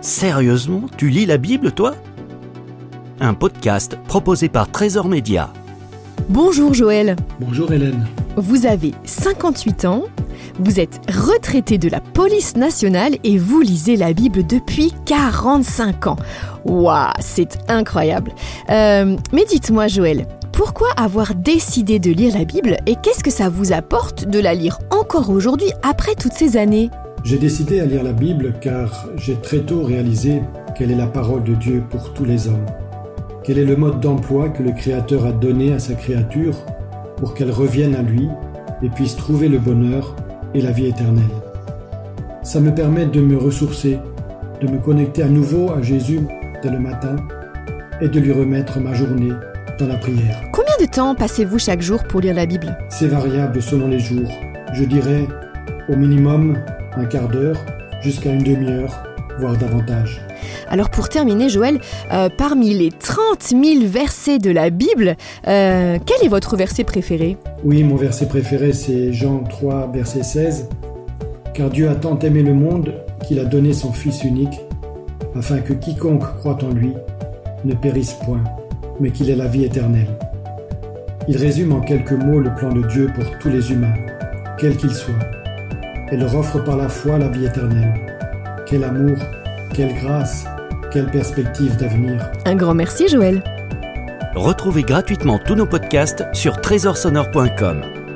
Sérieusement, tu lis la Bible, toi? Un podcast proposé par Trésor Média. Bonjour Joël. Bonjour Hélène. Vous avez 58 ans, vous êtes retraité de la police nationale et vous lisez la Bible depuis 45 ans. Waouh, c'est incroyable. Euh, mais dites-moi Joël, pourquoi avoir décidé de lire la Bible et qu'est-ce que ça vous apporte de la lire encore aujourd'hui après toutes ces années? J'ai décidé à lire la Bible car j'ai très tôt réalisé quelle est la parole de Dieu pour tous les hommes. Quel est le mode d'emploi que le Créateur a donné à sa créature pour qu'elle revienne à lui et puisse trouver le bonheur et la vie éternelle. Ça me permet de me ressourcer, de me connecter à nouveau à Jésus dès le matin et de lui remettre ma journée dans la prière. Combien de temps passez-vous chaque jour pour lire la Bible? C'est variable selon les jours. Je dirais au minimum un quart d'heure jusqu'à une demi-heure, voire davantage. Alors pour terminer Joël, euh, parmi les 30 000 versets de la Bible, euh, quel est votre verset préféré? Oui, mon verset préféré c'est Jean 3, verset 16. Car Dieu a tant aimé le monde qu'il a donné son Fils unique, afin que quiconque croit en lui ne périsse point, mais qu'il ait la vie éternelle. Il résume en quelques mots le plan de Dieu pour tous les humains, quels qu'ils soient, et leur offre par la foi la vie éternelle. Quel amour, quelle grâce, quelle perspective d'avenir. Un grand merci Joël. Retrouvez gratuitement tous nos podcasts sur trésorsonore.com.